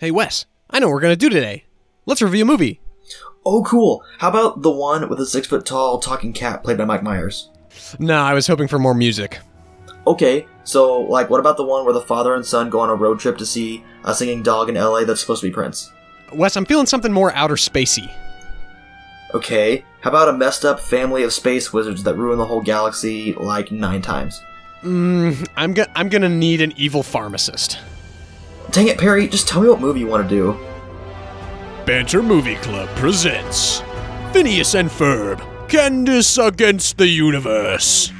Hey, Wes, I know what we're going to do today. Let's review a movie. Oh, cool. How about the one with a six foot tall talking cat played by Mike Myers? No, I was hoping for more music. Okay, so, like, what about the one where the father and son go on a road trip to see a singing dog in LA that's supposed to be Prince? Wes, I'm feeling something more outer spacey. Okay, how about a messed up family of space wizards that ruin the whole galaxy like nine times? Mm, I'm, go- I'm gonna need an evil pharmacist. Dang it, Perry, just tell me what movie you want to do. Banter Movie Club presents Phineas and Ferb Candace Against the Universe.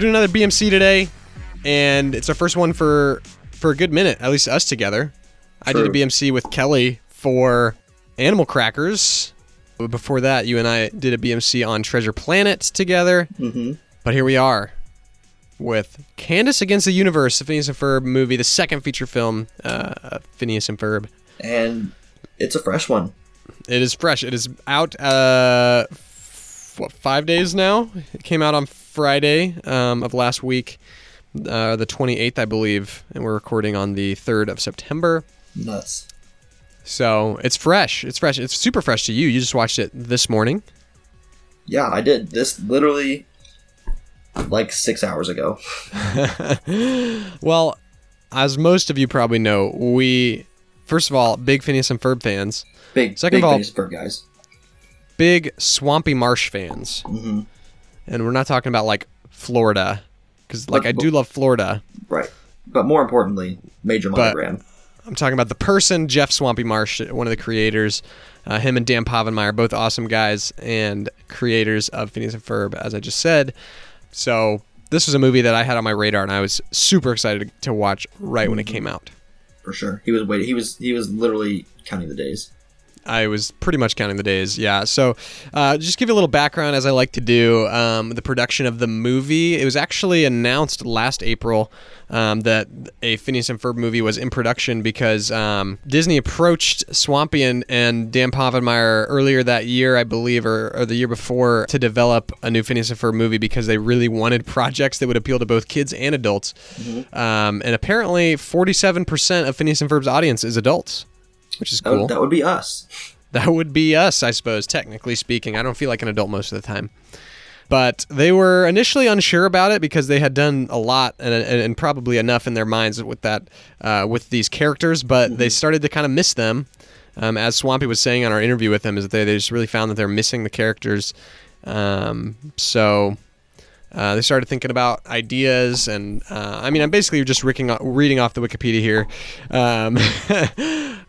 Doing another BMC today, and it's our first one for for a good minute, at least us together. I did a BMC with Kelly for Animal Crackers. But Before that, you and I did a BMC on Treasure Planet together. Mm-hmm. But here we are with Candace Against the Universe, the Phineas and Ferb movie, the second feature film, uh, of Phineas and Ferb. And it's a fresh one. It is fresh. It is out. Uh, what five days now? It came out on Friday um, of last week, uh, the 28th, I believe, and we're recording on the 3rd of September. Nuts. So it's fresh. It's fresh. It's super fresh to you. You just watched it this morning. Yeah, I did. This literally like six hours ago. Well, as most of you probably know, we first of all big Phineas and Ferb fans, Big, Second big of all- Phineas and Ferb guys. big Swampy Marsh fans, hmm and we're not talking about like Florida, because like But- I do love Florida. Right. But more importantly, Major But- Monogram. I'm talking about the person, Jeff Swampy Marsh, one of the creators. Uh, him and Dan Povenmire, both awesome guys and creators of Phineas and Ferb, as I just said. So this was a movie that I had on my radar, and I was super excited to watch right when it came out. for sure. He was waiting. He was he was literally counting the days. I was pretty much counting the days. Yeah. So, uh, just give you a little background, as I like to do. Um, the production of the movie. It was actually announced last April um, that a Phineas and Ferb movie was in production because um, Disney approached Swampy and, and Dan Povenmire earlier that year, I believe, or, or the year before, to develop a new Phineas and Ferb movie because they really wanted projects that would appeal to both kids and adults. Um, and apparently, 47% of Phineas and Ferb's audience is adults. Which is That, cool. would, that would be us. That would be us, I suppose, technically speaking. I don't feel like an adult most of the time. But they were initially unsure about it because they had done a lot and, and, and probably enough in their minds with that, uh, with these characters. But they started to kind of miss them, um, as Swampy was saying on our interview with them, is that they, they just really found that they're missing the characters. Um, so uh, they started thinking about ideas, and uh, I mean, I'm basically just reading, reading off the Wikipedia here, um,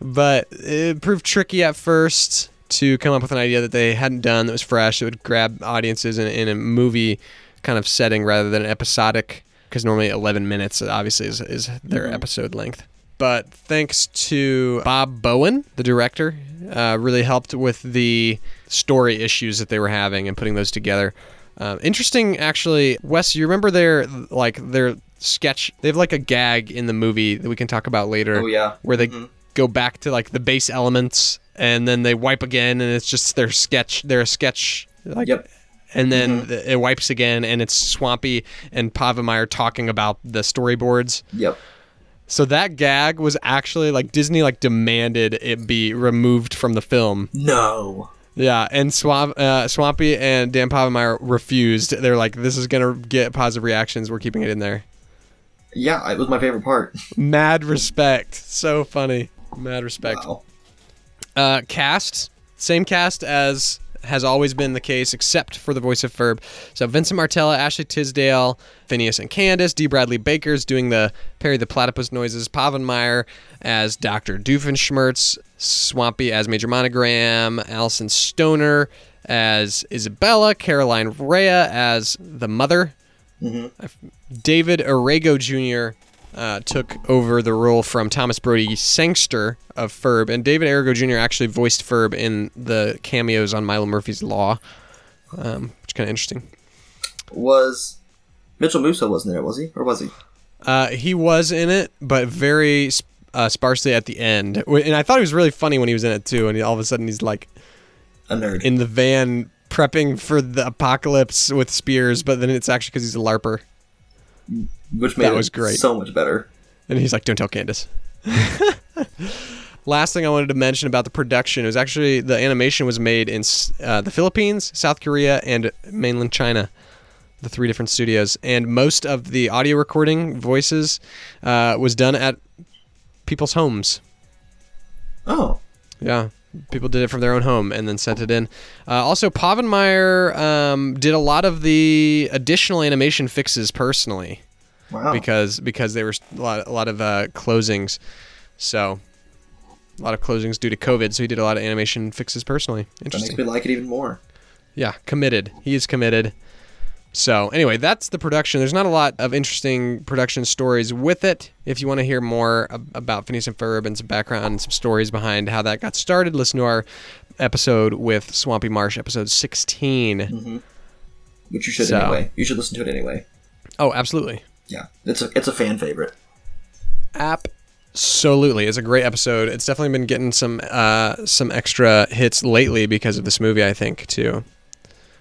but it proved tricky at first to come up with an idea that they hadn't done that was fresh, that would grab audiences in, in a movie kind of setting rather than an episodic, because normally 11 minutes obviously is, is their episode length. But thanks to Bob Bowen, the director, uh, really helped with the story issues that they were having and putting those together. Um, interesting, actually. Wes, you remember their like their sketch? They have like a gag in the movie that we can talk about later. Oh yeah. where they Mhm. go back to like the base elements and then they wipe again, and it's just their sketch. Their sketch. Like, Yep. And then th- it wipes again, and it's Swampy and Povenmire talking about the storyboards. Yep. So that gag was actually like Disney like demanded it be removed from the film. No. Yeah, and Swamp, uh, Swampy and Dan Povenmire refused. They're like, "This is gonna get positive reactions. We're keeping it in there." Yeah, it was my favorite part. Mad respect. So funny. Mad respect. Wow. Uh, cast, same cast as has always been the case, except for the voice of Ferb. So Vincent Martella, Ashley Tisdale, Phineas and Candace, D. Bradley Baker's doing the Perry the Platypus noises, Povenmire as Dr. Doofenshmirtz, Swampy as Major Monogram, Alyson Stoner as Isabella, Caroline Rhea as the mother, mm-hmm. David Errigo Jr. Uh, took over the role from Thomas Brodie-Sangster of Ferb, and David Errigo Jr. actually voiced Ferb in the cameos on Milo Murphy's Law, um, which is kind of interesting. Was Mitchell Musso wasn't there? Was he or was he? Uh, he was in it, but very uh, sparsely at the end. And I thought he was really funny when he was in it too. And he, all of a sudden, he's like A nerd. in the van prepping for the apocalypse with spears, but then it's actually because he's a larper. Which made that it was great. so much better. And he's like, "Don't tell Candace." Last thing I wanted to mention about the production is actually the animation was made in uh, the Philippines, South Korea, and mainland China, the three different studios. And most of the audio recording voices uh, was done at people's homes. Oh, Yeah, people did it from their own home and then sent it in. Uh, also, Povenmire um, did a lot of the additional animation fixes personally wow. because because there were a lot, a lot of uh, closings, so a lot of closings due to COVID. So he did a lot of animation fixes personally. that Interesting. makes me like it even more. Yeah, committed. He is committed. So anyway, that's the production. There's not a lot of interesting production stories with it. If you want to hear more about Phineas and Ferb and some background and some stories behind how that got started, listen to our episode with Swampy Marsh, episode 16. Which you should So- anyway. You should listen to it anyway. Oh, absolutely. Yeah, it's a it's a fan favorite. Absolutely, it's a great episode. It's definitely been getting some uh, some extra hits lately because of this movie. I think too.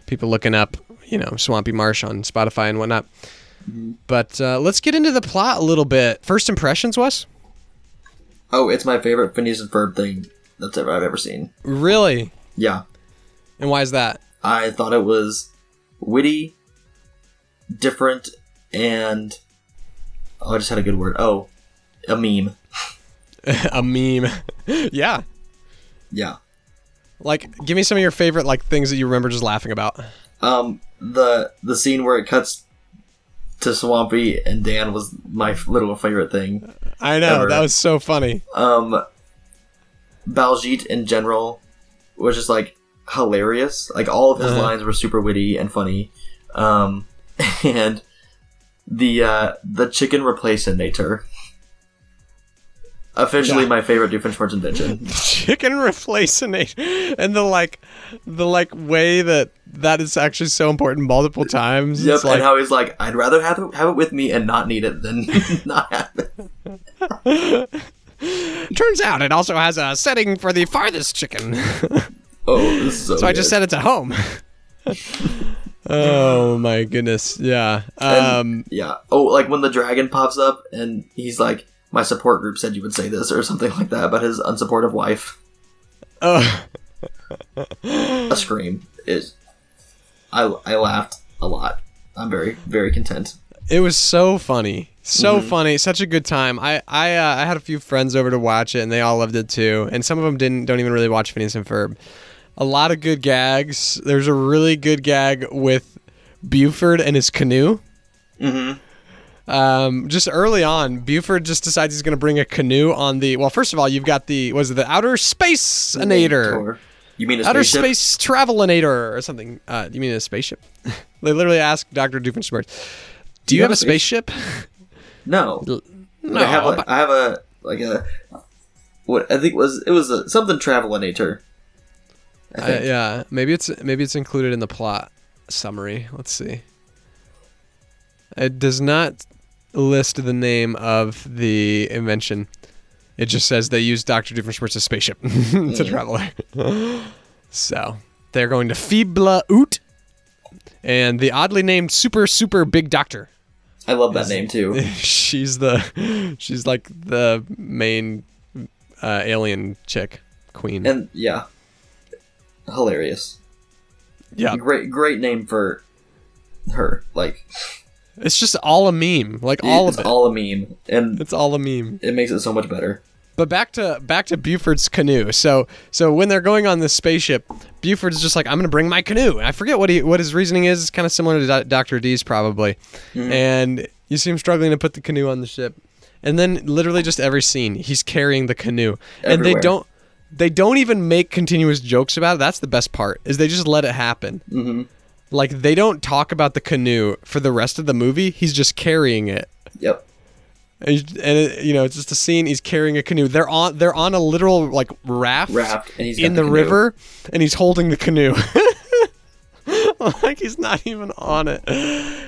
People looking up, you know, Swampy Marsh on Spotify and whatnot. But uh, let's get into the plot a little bit. First impressions, Wes? Oh, it's my favorite Phineas and Ferb thing that's ever I've ever seen. Really? Yeah, And why is that? I thought it was witty, different, and oh, I just had a good word. Oh, a meme. a meme. yeah. Yeah. Like, give me some of your favorite like things that you remember just laughing about. Um, the the scene where it cuts to Swampy and Dan was my little favorite thing. I know Ever. that was so funny. Um, Baljeet in general was just like hilarious. Like all of his Uh-huh. lines were super witty and funny. Um, and the uh, the chicken replacinator. Officially Yeah. my favorite Doofenshmirtz invention. chicken replacinate and the like the like way that that is actually so important multiple times Yep, it's like and how he's like, I'd rather have it, have it with me and not need it than not have it. turns out it also has a setting for the farthest chicken Oh, this is so. so i just set it to home oh my goodness yeah um Yeah. Oh, like when the dragon pops up and he's like, "My support group said you would say this" or something like that about his unsupportive wife. oh, A scream is. I I laughed a lot. I'm very very content. it was so funny so Mm-hmm. funny such a good time i i uh, i had a few friends over to watch it and they all loved it too and some of them didn't don't even really watch phineas and ferb a lot of good gags there's a really good gag with buford and his canoe Mm-hmm. um, just early on, Buford just decides he's going to bring a canoe on the. Well, first of all, you've got the was it the outer space nator, You mean a outer spaceship? space travelinator or something? Uh, you mean a spaceship? they literally ask Doctor Doofenshmirtz, "Do you, have, a spaceship?" No. no, I have a, I have a like a what I think was it was a, something travelinator. I think. yeah, maybe it's maybe it's included in the plot summary. Let's see. It does not list the name of the invention. It just says they use Doctor Doofenshmirtz's spaceship to travel there. so they're going to Feebla Oot and the oddly named Super Super Big Doctor. I love that name too. she's the she's like the main uh, alien chick queen. And yeah, hilarious. yeah, Great great name for her. Like it's just all a meme. Like all it's of it. all a meme, and It's all a meme. it makes it so much better. But back to back to Buford's canoe. So so when they're going on this spaceship, Buford's just like, I'm gonna bring my canoe. I forget what he what his reasoning is. It's kind of similar to Doctor D's probably. Mm-hmm. And you see him struggling to put the canoe on the ship, and then literally just every scene he's carrying the canoe, and they don't they don't even make continuous jokes about it. That's the best part is they just let it happen. Mhm. like they don't talk about the canoe for the rest of the movie. He's just carrying it. Yep. And, and it, you know, it's just a scene. He's carrying a canoe. They're on. They're on a literal like raft, Raft, and he's in the the, river, and he's holding the canoe. like he's not even on it,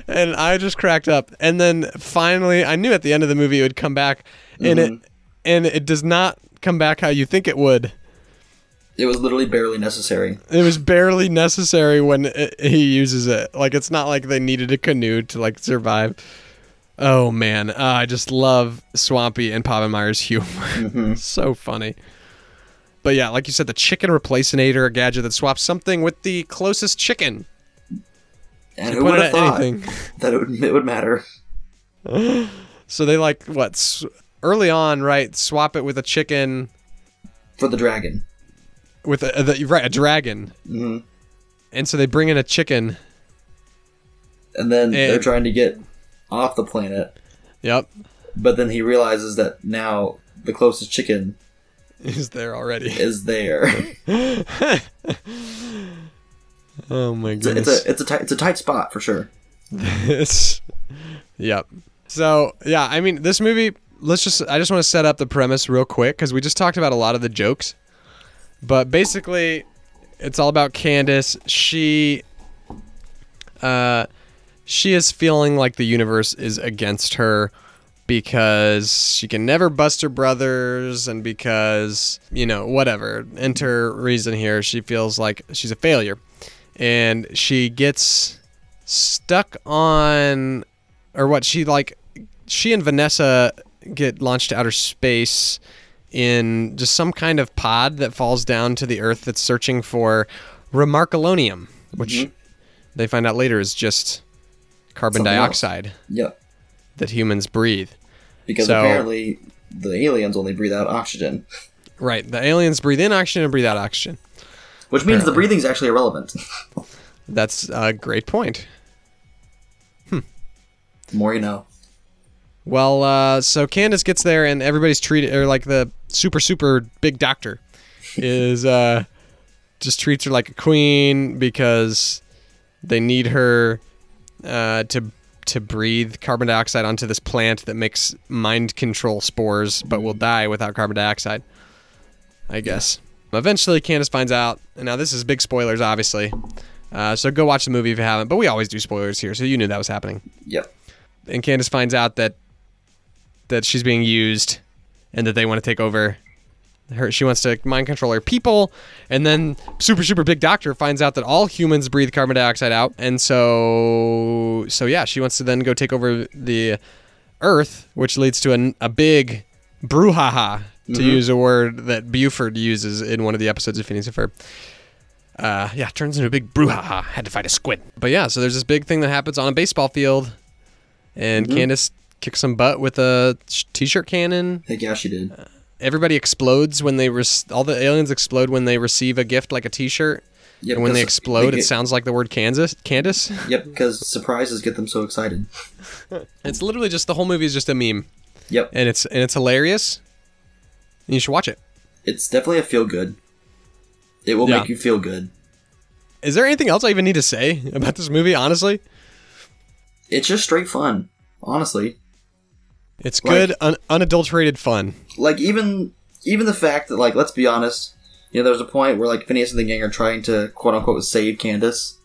and I just cracked up. And then finally, I knew at the end of the movie it would come back, and Mm-hmm. it and it does not come back how you think it would. It was literally barely necessary. It was barely necessary when it, he uses it. Like it's not like they needed a canoe to like survive. Oh man, uh, I just love Swampy and Povenmire's humor. so funny. But yeah, like you said, the chicken replacinator, a gadget that swaps something with the closest chicken. And who would have thought anything. that it would, it would matter? So they like what early on, right? Swap it with a chicken For the dragon. with a, the, right a dragon, hmm and so they bring in a chicken. And then they're trying to get off the planet, Yep, but then he realizes that now the closest chicken is there already. is there. Oh my it's, a, goodness. it's a it's a tight, it's a tight spot for sure. It's yep. So yeah, I mean, this movie. Let's just. I just want to set up the premise real quick because we just talked about a lot of the jokes, but basically, it's all about Candace. She, uh, she is feeling like the universe is against her because she can never bust her brothers and because you know whatever enter reason here she feels like she's a failure and she gets stuck on or what she like she and Vanessa get launched to outer space in just some kind of pod that falls down to the earth that's searching for remarkalonium which Mhm. they find out later is just carbon Something else. dioxide Yep. that humans breathe Because So- apparently the aliens only breathe out oxygen, right the aliens breathe in oxygen and breathe out oxygen which means the Apparently. breathing's actually irrelevant. that's a great point Hmm. The more you know. Well, uh, so Candace gets there, and everybody's treated, or like the super, super big doctor is uh, just treats her like a queen because they need her uh, to to breathe carbon dioxide onto this plant that makes mind control spores, but will die without carbon dioxide. I guess. Eventually, Candace finds out, and now this is big spoilers, obviously. Uh, so go watch the movie if you haven't. But we always do spoilers here, so you knew that was happening Yep. and Candace finds out that that she's being used and that they want to take over her she wants to mind control her people and then super super big doctor finds out that all humans breathe carbon dioxide out and so so yeah she wants to then go take over the earth which leads to an, a big brouhaha to use a word that buford uses in one of the episodes of phineas and Ferb uh, yeah, turns into a big brouhaha. Had to fight a squid. But yeah, so there's this big thing that happens on a baseball field, and Candace kicks some butt with a sh- t-shirt cannon. Heck yeah, she did. Uh, everybody explodes when they res- all the aliens explode when they receive a gift like a t-shirt. Yep. And when they explode, they it sounds like the word Kansas. Candace. Yep, because surprises get them so excited. It's literally just the whole movie is just a meme, Yep. and it's and it's hilarious. And you should watch it. It's definitely a feel good. It will Yeah. make you feel good. Is there anything else I even need to say about this movie? Honestly, It's just straight fun, honestly. It's Like- good, un- unadulterated fun. Like even even the fact that like let's be honest, you know, there's a point where like Phineas and the gang are trying to quote unquote save Candace,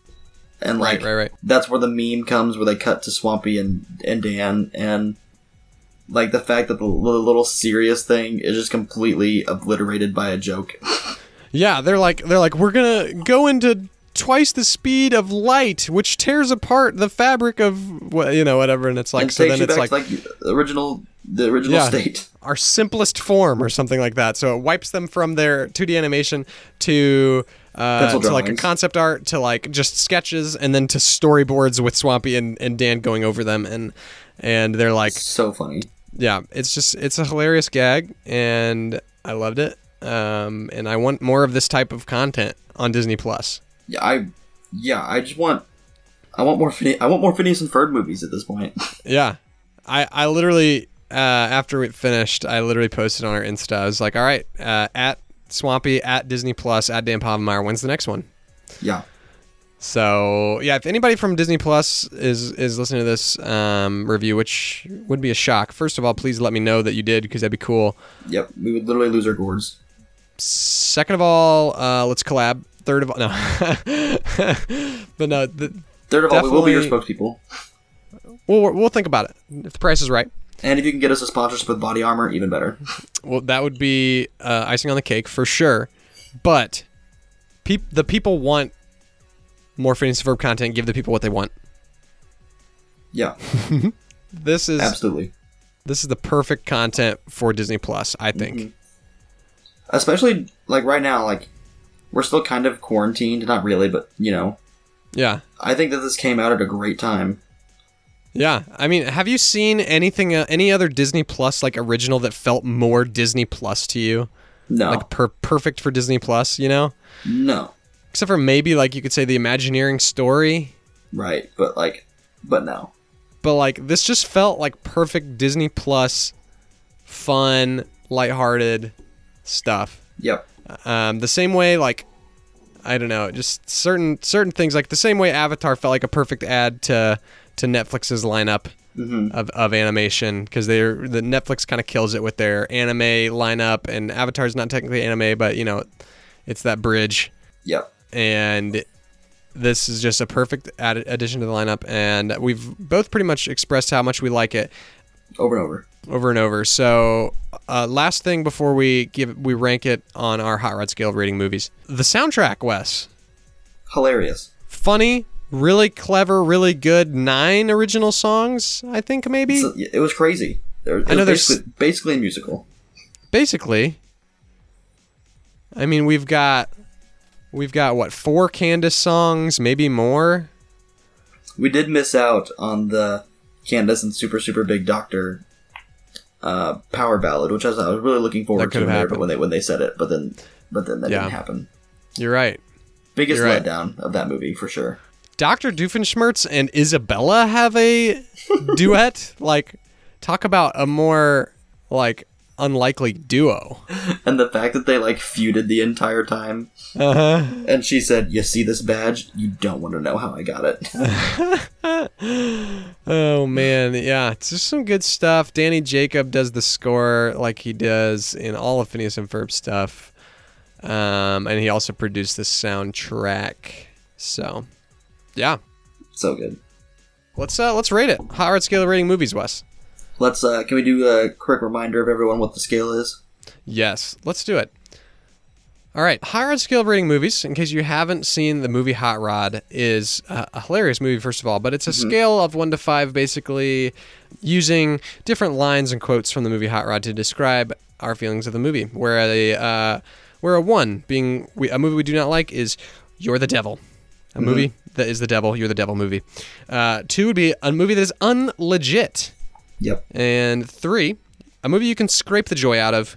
and like Right, right, right. that's where the meme comes where they cut to Swampy and and Dan and like the fact that the, li- little serious thing is just completely obliterated by a joke. Yeah, they're like they're like we're gonna go into twice the speed of light, which tears apart the fabric of what you know whatever, and it's like and so then it's like, like the original the original Yeah. state. our simplest form or something like that. So it wipes them from their 2D animation to uh, to like a concept art to like just sketches and then to storyboards with Swampy and, and Dan going over them and and they're like So funny. yeah, it's just it's a hilarious gag, and I loved it. Um, and I want more of this type of content on Disney Plus. Yeah, I yeah, I just want I want more Phine- I want more Phineas and Ferb movies at this point. Yeah, I I literally uh, after it finished, I literally posted on our Insta. I was like, all right, uh, at Swampy, at Disney Plus, at Dan Povenmire. When's the next one? yeah. So yeah, if anybody from Disney Plus is is listening to this um, review, which would be a shock. First of all, please let me know that you did because that'd be cool. Yep, we would literally lose our gourds. Second of all, uh, let's collab. Third of all, no, but no, the, Third of all, we will be your spokespeople. we'll we'll think about it if the price is right. And if you can get us a sponsorship with body armor, even better. Well, that would be uh, icing on the cake for sure. But peop- the people want more and Ferb content. Give the people what they want. Yeah, This is absolutely. this is the perfect content for Disney Plus. I think. Mhm. Especially like right now, like we're still kind of quarantined. Not really, but you know, Yeah, I think that this came out at a great time. yeah. I mean, have you seen anything, uh, any other Disney Plus like original that felt more Disney Plus to you? No, Like per- perfect for Disney Plus, you know? no, Except for maybe like you could say the Imagineering story. right, but like, but no. but like this just felt like perfect Disney Plus, fun, lighthearted stuff. Yep. Um, the same way, like I don't know, just certain certain things, like the same way Avatar felt like a perfect add to to Netflix's lineup hmm of, of animation because they're the Netflix kind of kills it with their anime lineup, and Avatar's not technically anime, but you know, it's that bridge Yep. and this is just a perfect add- addition to the lineup and we've both pretty much expressed how much we like it Over and over. Over and over so uh, last thing before we give we rank it on our hot rod scale of rating movies the soundtrack wes Hilarious. funny really clever really good nine original songs i think maybe So, it was crazy. It I know there's- basically, basically a musical. basically i mean we've got we've got what four candace songs maybe more We did miss out on the Candace and Super Super Big Doctor uh, power ballad, which I was, I was really looking forward to could've when they, when they when they said it, but then but then that Yeah. didn't happen. you're right Biggest You're right. letdown of that movie for sure. Dr. Doofenshmirtz and Isabella have a duet. Like, talk about a more like unlikely duo. And the fact that they like feuded the entire time, Uh huh. and she said, "You see this badge? You don't want to know how I got it." oh man, yeah, it's just some good stuff. Danny Jacob does the score like he does in all of Phineas and Ferb stuff, um, and he also produced the soundtrack. So, yeah, so good. let's uh, let's rate it. Hot Rod scale rating movies, Wes. Let's uh, can we do a quick reminder of everyone what the scale is? Yes, let's do it. All right, Hot Rod scale of rating movies. In case you haven't seen the movie Hot Rod, is a, a hilarious movie first of all, but it's a scale of one to five, basically using different lines and quotes from the movie Hot Rod to describe our feelings of the movie. Where a uh, where a one being we, a movie we do not like is You're the Devil, a movie that is the devil. You're the devil movie. Uh, two would be a movie that is unlegit. Yep. And three, a movie you can scrape the joy out of.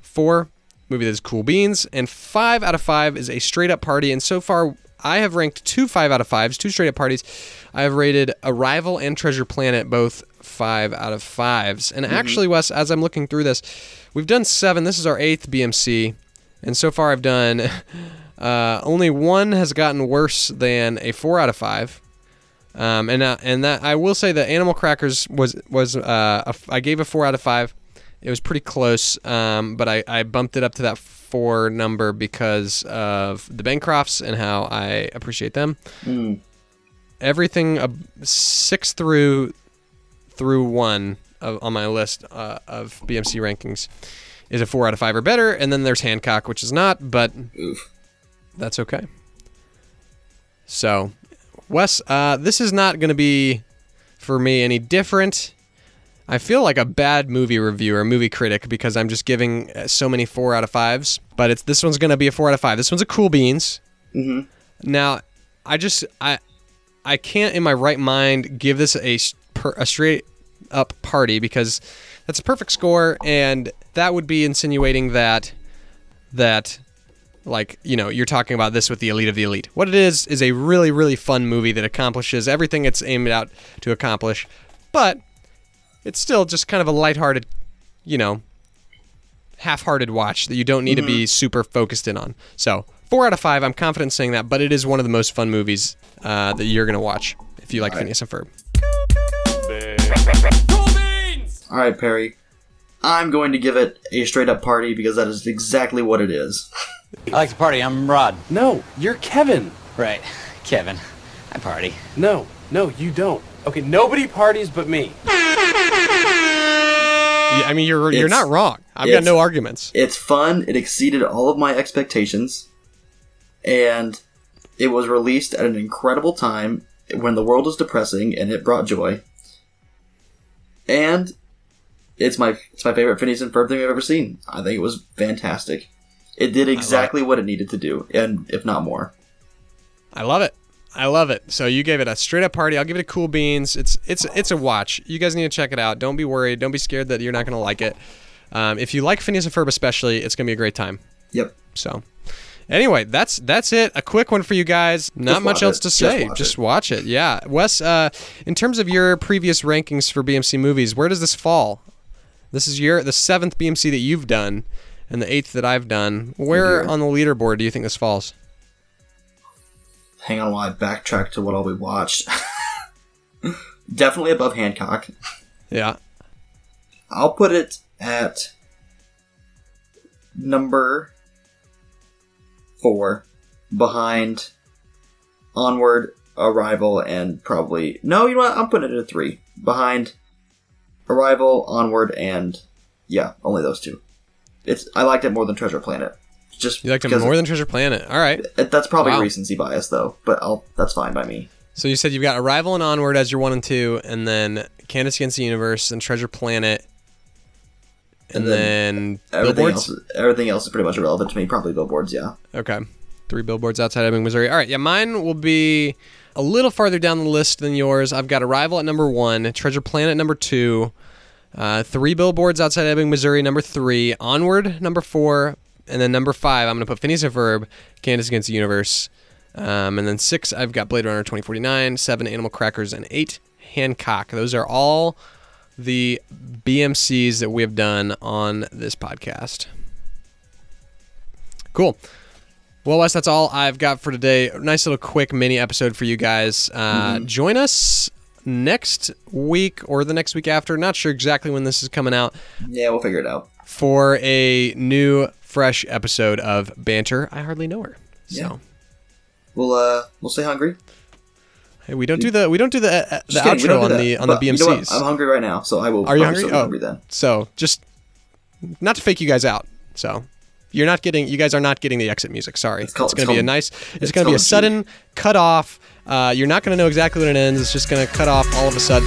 Four, movie that is cool beans. And five out of five is a straight up party. And so far, I have ranked two five out of fives, two straight up parties. I have rated Arrival and Treasure Planet both five out of fives. And actually, Wes, as I'm looking through this, we've done seven. This is our eighth BMC. And so far, I've done uh, only one has gotten worse than a four out of five. Um, and uh, and that I will say that Animal Crackers was was uh, a I gave a four out of five. It was pretty close, um, but I, I bumped it up to that four number because of the Bancrofts and how I appreciate them. Mm. Everything uh, six through through one of, on my list uh, of BMC rankings is a four out of five or better, and then there's Hancock, which is not, but Oof. that's okay. So, Wes, uh, this is not going to be for me any different. I feel like a bad movie reviewer, movie critic, because I'm just giving uh, so many four out of fives. But it's this one's going to be a four out of five. This one's a cool beans. hmm Now, I just I I can't in my right mind give this a a straight up party because that's a perfect score, and that would be insinuating that that like you know you're talking about this with the elite of the elite. What it is is a really really fun movie that accomplishes everything it's aimed out to accomplish, but it's still just kind of a lighthearted, you know, half-hearted watch that you don't need to be super focused in on. So four out of five. I'm confident saying that, but it is one of the most fun movies uh, that you're gonna watch if you like Right. Phineas and Ferb. All right, Perry. I'm going to give it a straight up party because that is exactly what it is. I like to party. I'm Rod. No, you're Kevin. Right. Kevin. I party. No, no, you don't. Okay, nobody parties but me. Yeah, I mean, you're you're It's- not wrong. I've got it's- no arguments. It's fun. It exceeded all of my expectations, and it was released at an incredible time when the world was depressing, and it brought joy. And it's my it's my favorite Phineas and Ferb thing I've ever seen. I think it was fantastic. It did exactly what it needed to do, and if not more. I love it. I love it. So you gave it a straight up party. I'll give it a cool beans. It's it's it's a watch. You guys need to check it out. Don't be worried. Don't be scared that you're not gonna like it. Um, if you like Phineas and Ferb especially, it's gonna be a great time. Yep. So, anyway, that's that's it. A quick one for you guys. Not Just much else it. to Just say. watch Just it. watch it. Yeah, Wes. Uh, in terms of your previous rankings for BMC movies, where does this fall? This is your the seventh BMC that you've done, and the eighth that I've done. Where Here. on the leaderboard do you think this falls? Hang on while I backtrack to what all we watched. Definitely above Hancock. Yeah. I'll put it at number four, behind Onward, Arrival, and probably no. You know what? I'm putting it at three, behind Arrival, Onward, and yeah, only those two. It's I liked it more than Treasure Planet. Just You liked it more than Treasure Planet. All right. it- that's probably Wow. recency bias though, but I'll that's fine by me. So you said you've got Arrival and Onward as your one and two, and then Candace Against the Universe and Treasure Planet, and, And then, then Everything Billboards. else, everything else is pretty much irrelevant to me. Probably billboards, yeah. Okay, three billboards outside Ebbing, Missouri. All right, yeah, mine will be a little farther down the list than yours. I've got Arrival at number one, Treasure Planet number two, uh, three billboards outside Ebbing, Missouri number three, Onward number four, and then number five I'm gonna put Phineas and Ferb, Candace Against the Universe, um, and then six I've got Blade Runner 2049, seven Animal Crackers, and eight Hancock. Those are all the BMCs that we have done on this podcast. Cool. Well, Wes, that's all I've got for today. Nice little quick mini episode for you guys. Uh, Join us next week or the next week after. Not sure exactly when this is coming out Yeah, we'll figure it out. for a new, fresh episode of Banter. I hardly know her. So Yeah. We'll uh we'll stay hungry. hey, we don't do the we don't do the uh, the kidding, outro do on that. the on But the you know? BMCs. I'm hungry right now, so I will. Are you hungry? Oh, hungry then. so just not to fake you guys out. So you're not getting you guys are not getting the exit music. Sorry, it's, called- going to it's be a nice. It's, it's going to be a sudden cut off. Uh, you're not going to know exactly when it ends. It's just going to cut off all of a sudden.